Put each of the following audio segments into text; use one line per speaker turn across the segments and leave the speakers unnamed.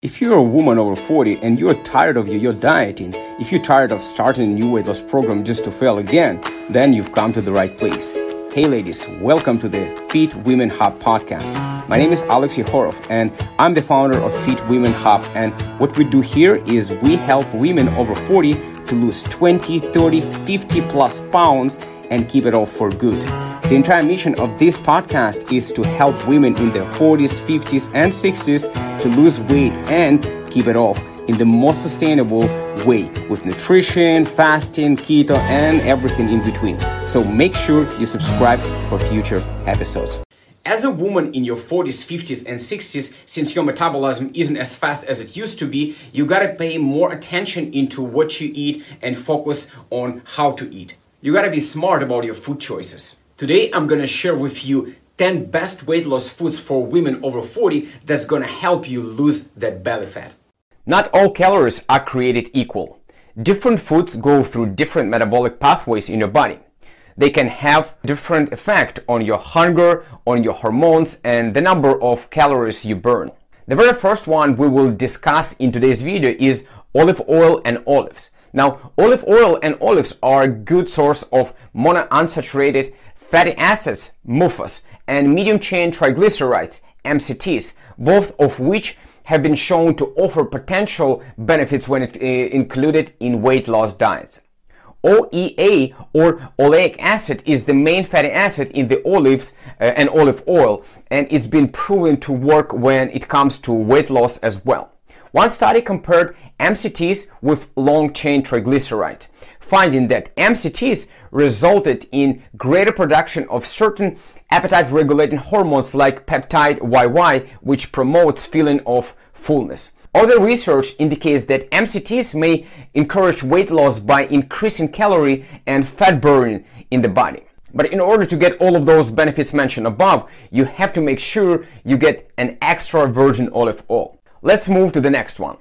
If you're a woman over 40 and you're tired of your, your dieting, if you're tired of starting a new weight loss program just to fail again, then you've come to the right place. Hey ladies, welcome to the Fit Women Hub podcast. My name is Alex Yehorov and I'm the founder of Fit Women Hub and what we do here is we help women over 40 to lose 20, 30, 50 plus pounds and keep it off for good. The entire mission of this podcast is to help women in their 40s, 50s, and 60s to lose weight and keep it off in the most sustainable way with nutrition, fasting, keto, and everything in between. So make sure you subscribe for future episodes. As a woman in your 40s, 50s, and 60s, since your metabolism isn't as fast as it used to be, you gotta pay more attention into what you eat and focus on how to eat. You gotta be smart about your food choices. Today, I'm gonna share with you 10 best weight loss foods for women over 40 that's gonna help you lose that belly fat.
Not all calories are created equal. Different foods go through different metabolic pathways in your body. They can have different effect on your hunger, on your hormones, and the number of calories you burn. The very first one we will discuss in today's video is olive oil and olives. Now, olive oil and olives are a good source of monounsaturated fatty acids, MUFAs, and medium chain triglycerides, MCTs, both of which have been shown to offer potential benefits when it, uh, included in weight loss diets. OEA or oleic acid is the main fatty acid in the olives uh, and olive oil, and it's been proven to work when it comes to weight loss as well. One study compared MCTs with long chain triglycerides, finding that MCTs resulted in greater production of certain appetite regulating hormones like peptide YY, which promotes feeling of fullness. Other research indicates that MCTs may encourage weight loss by increasing calorie and fat burning in the body. But in order to get all of those benefits mentioned above, you have to make sure you get an extra virgin olive oil. Let's move to the next one.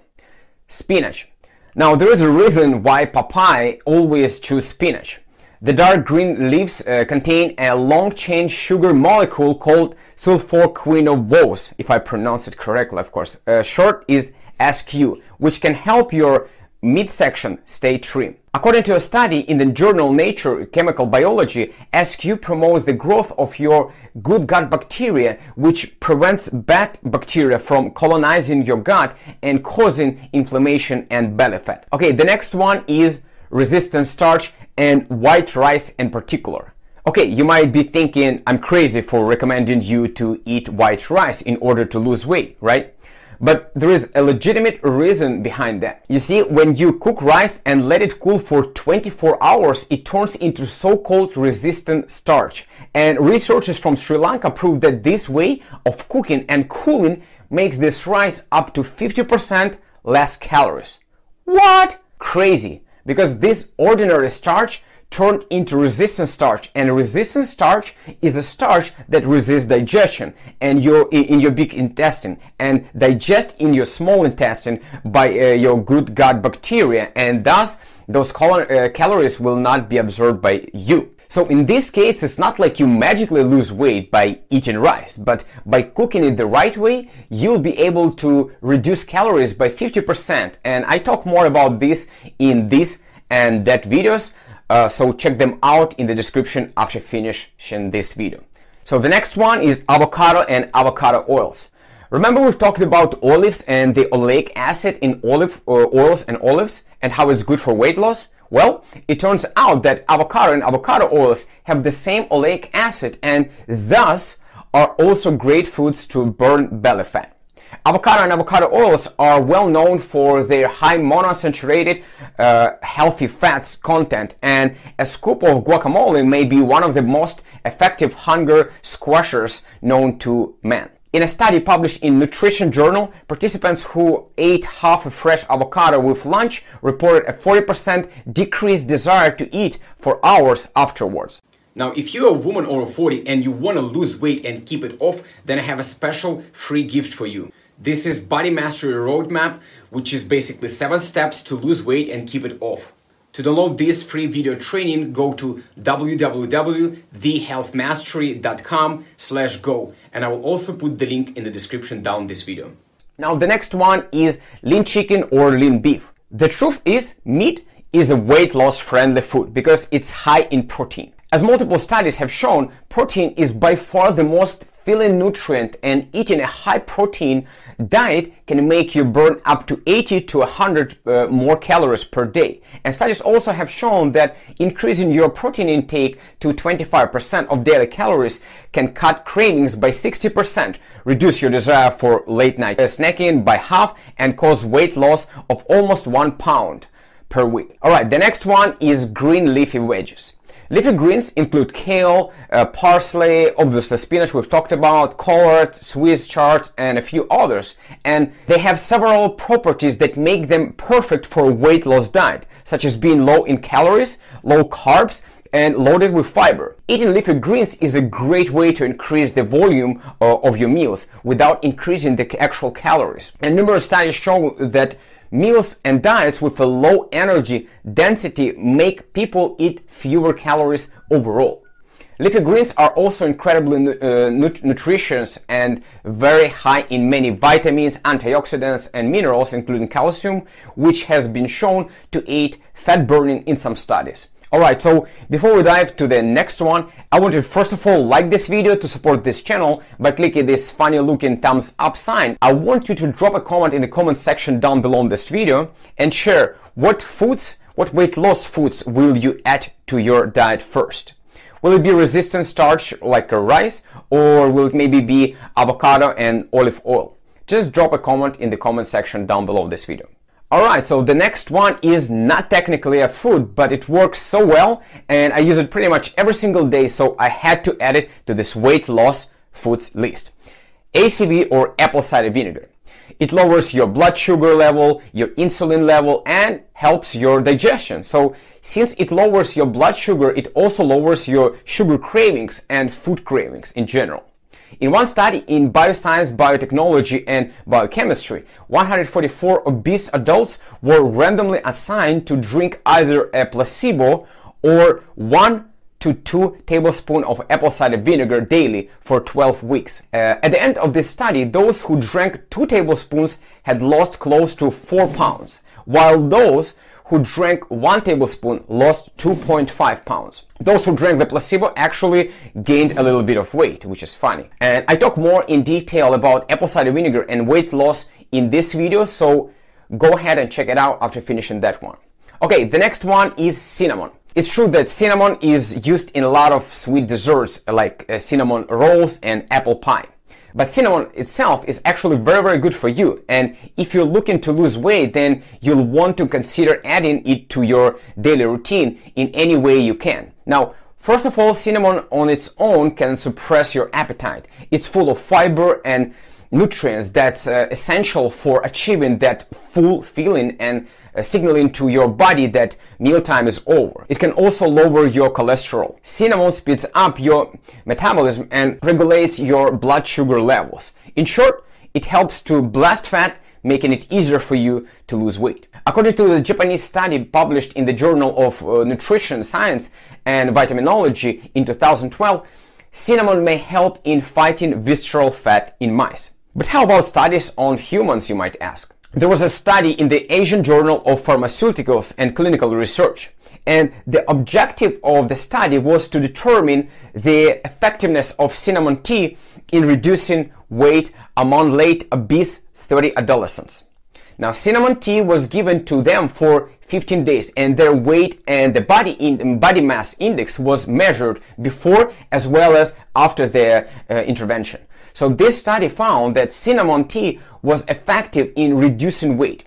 Spinach. Now there is a reason why Popeye always choose spinach. The dark green leaves uh, contain a long chain sugar molecule called sulforaquinobose, if I pronounce it correctly, of course. Uh, short is SQ, which can help your midsection stay trim. According to a study in the journal Nature Chemical Biology, SQ promotes the growth of your good gut bacteria, which prevents bad bacteria from colonizing your gut and causing inflammation and belly fat. Okay, the next one is resistant starch and white rice in particular. Okay, you might be thinking I'm crazy for recommending you to eat white rice in order to lose weight, right? But there is a legitimate reason behind that. You see, when you cook rice and let it cool for 24 hours, it turns into so-called resistant starch. And researchers from Sri Lanka proved that this way of cooking and cooling makes this rice up to 50% less calories. What? Crazy. Because this ordinary starch turned into resistant starch and resistant starch is a starch that resists digestion and your in your big intestine and digest in your small intestine by uh, your good gut bacteria and thus those cal- uh, calories will not be absorbed by you so in this case, it's not like you magically lose weight by eating rice, but by cooking it the right way, you'll be able to reduce calories by 50%. And I talk more about this in this and that videos. Uh, so check them out in the description after finishing this video. So the next one is avocado and avocado oils. Remember we've talked about olives and the oleic acid in olive uh, oils and olives and how it's good for weight loss? Well, it turns out that avocado and avocado oils have the same oleic acid and thus are also great foods to burn belly fat. Avocado and avocado oils are well known for their high monounsaturated uh, healthy fats content and a scoop of guacamole may be one of the most effective hunger squashers known to man. In a study published in Nutrition Journal, participants who ate half a fresh avocado with lunch reported a 40% decreased desire to eat for hours afterwards.
Now, if you're a woman over 40 and you want to lose weight and keep it off, then I have a special free gift for you. This is Body Mastery Roadmap, which is basically seven steps to lose weight and keep it off. To download this free video training, go to www.thehealthmastery.com slash go. And I will also put the link in the description down this video.
Now, the next one is lean chicken or lean beef. The truth is, meat is a weight loss friendly food because it's high in protein. As multiple studies have shown, protein is by far the most filling nutrient and eating a high protein diet can make you burn up to 80 to 100 uh, more calories per day. And studies also have shown that increasing your protein intake to 25% of daily calories can cut cravings by 60%, reduce your desire for late night snacking by half, and cause weight loss of almost one pound per week. All right, the next one is green leafy veggies. Leafy greens include kale, uh, parsley, obviously spinach we've talked about, collard, Swiss chard, and a few others. And they have several properties that make them perfect for a weight loss diet, such as being low in calories, low carbs, and loaded with fiber. Eating leafy greens is a great way to increase the volume uh, of your meals without increasing the actual calories. And numerous studies show that Meals and diets with a low energy density make people eat fewer calories overall. Leafy greens are also incredibly uh, nut- nutritious and very high in many vitamins, antioxidants, and minerals, including calcium, which has been shown to aid fat burning in some studies. Alright, so before we dive to the next one, I want you to first of all like this video to support this channel by clicking this funny looking thumbs up sign. I want you to drop a comment in the comment section down below this video and share what foods, what weight loss foods will you add to your diet first. Will it be resistant starch like rice or will it maybe be avocado and olive oil? Just drop a comment in the comment section down below this video. Alright, so the next one is not technically a food, but it works so well and I use it pretty much every single day, so I had to add it to this weight loss foods list. ACV or apple cider vinegar. It lowers your blood sugar level, your insulin level, and helps your digestion. So, since it lowers your blood sugar, it also lowers your sugar cravings and food cravings in general. In one study in bioscience, biotechnology, and biochemistry, 144 obese adults were randomly assigned to drink either a placebo or one to 2 tablespoons of apple cider vinegar daily for 12 weeks. Uh, at the end of this study, those who drank 2 tablespoons had lost close to 4 pounds, while those who drank one tablespoon lost 2.5 pounds. Those who drank the placebo actually gained a little bit of weight, which is funny. And I talk more in detail about apple cider vinegar and weight loss in this video, so go ahead and check it out after finishing that one. Okay, the next one is cinnamon. It's true that cinnamon is used in a lot of sweet desserts like uh, cinnamon rolls and apple pie. But cinnamon itself is actually very, very good for you. And if you're looking to lose weight, then you'll want to consider adding it to your daily routine in any way you can. Now, first of all, cinnamon on its own can suppress your appetite. It's full of fiber and nutrients that's uh, essential for achieving that full feeling and signaling to your body that mealtime is over. It can also lower your cholesterol. Cinnamon speeds up your metabolism and regulates your blood sugar levels. In short, it helps to blast fat, making it easier for you to lose weight. According to the Japanese study published in the Journal of uh, Nutrition Science and Vitaminology in 2012, cinnamon may help in fighting visceral fat in mice. But how about studies on humans, you might ask? There was a study in the Asian Journal of Pharmaceuticals and Clinical Research. And the objective of the study was to determine the effectiveness of cinnamon tea in reducing weight among late obese 30 adolescents. Now, cinnamon tea was given to them for 15 days and their weight and the body in, body mass index was measured before as well as after their uh, intervention. So this study found that cinnamon tea was effective in reducing weight.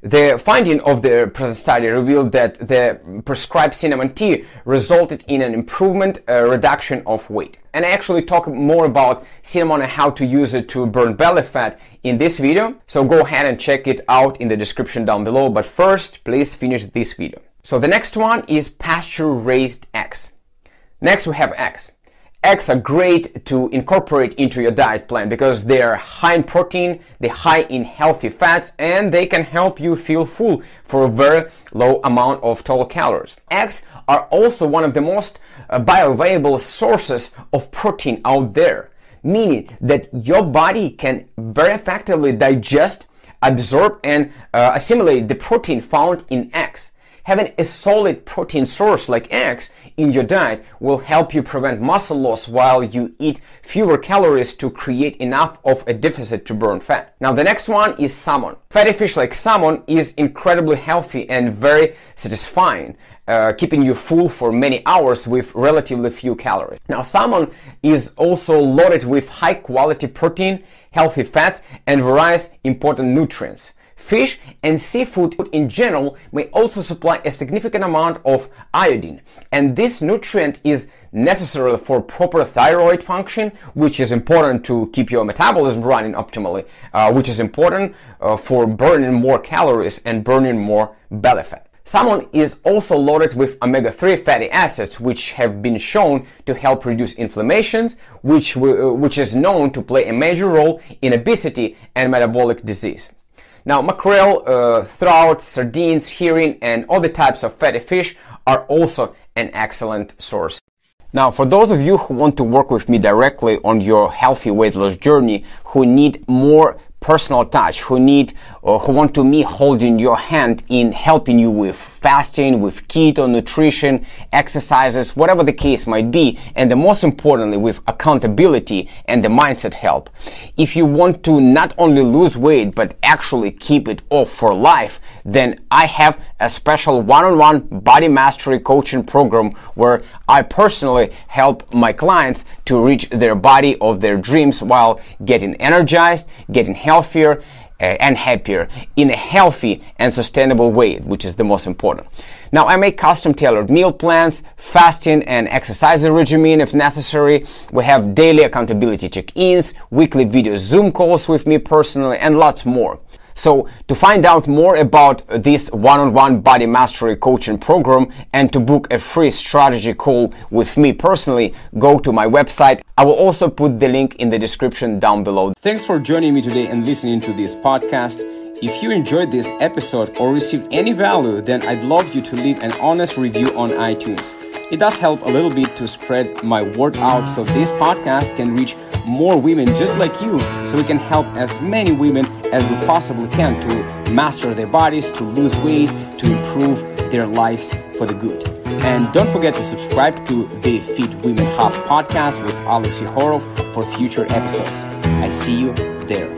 The finding of the present study revealed that the prescribed cinnamon tea resulted in an improvement, uh, reduction of weight. And I actually talk more about cinnamon and how to use it to burn belly fat in this video. So go ahead and check it out in the description down below. But first, please finish this video. So the next one is pasture raised eggs. Next we have eggs. Eggs are great to incorporate into your diet plan because they're high in protein, they're high in healthy fats, and they can help you feel full for a very low amount of total calories. Eggs are also one of the most uh, bioavailable sources of protein out there. meaning that your body can very effectively digest, absorb, and uh, assimilate the protein found in eggs. Having a solid protein source like eggs in your diet will help you prevent muscle loss while you eat fewer calories to create enough of a deficit to burn fat. Now the next one is salmon. Fatty fish like salmon is incredibly healthy and very satisfying. Uh, keeping you full for many hours with relatively few calories. Now, salmon is also loaded with high quality protein, healthy fats, and various important nutrients. Fish and seafood in general may also supply a significant amount of iodine, and this nutrient is necessary for proper thyroid function, which is important to keep your metabolism running optimally, uh, which is important uh, for burning more calories and burning more belly fat. Salmon is also loaded with omega-3 fatty acids, which have been shown to help reduce inflammations, which, uh, which is known to play a major role in obesity and metabolic disease. Now, mackerel, uh, trout, sardines, herring, and other types of fatty fish are also an excellent source. Now, for those of you who want to work with me directly on your healthy weight loss journey, who need more personal touch, who need or who want to me holding your hand in helping you with fasting, with keto nutrition, exercises, whatever the case might be, and the most importantly with accountability and the mindset help. If you want to not only lose weight but actually keep it off for life, then I have a special one-on-one body mastery coaching program where I personally help my clients to reach their body of their dreams while getting energized, getting healthier, uh, and happier in a healthy and sustainable way, which is the most important. Now, I make custom tailored meal plans, fasting and exercise regimen if necessary. We have daily accountability check-ins, weekly video Zoom calls with me personally, and lots more. So to find out more about this one-on-one body mastery coaching program and to book a free strategy call with me personally, go to my website. I will also put the link in the description down below.
Thanks for joining me today and listening to this podcast. If you enjoyed this episode or received any value, then I'd love you to leave an honest review on iTunes. It does help a little bit to spread my word out so this podcast can reach more women just like you so we can help as many women as we possibly can to master their bodies, to lose weight, to improve their lives for the good. And don't forget to subscribe to the Fit Women Hub podcast with Alex Yehorov for future episodes. I see you there.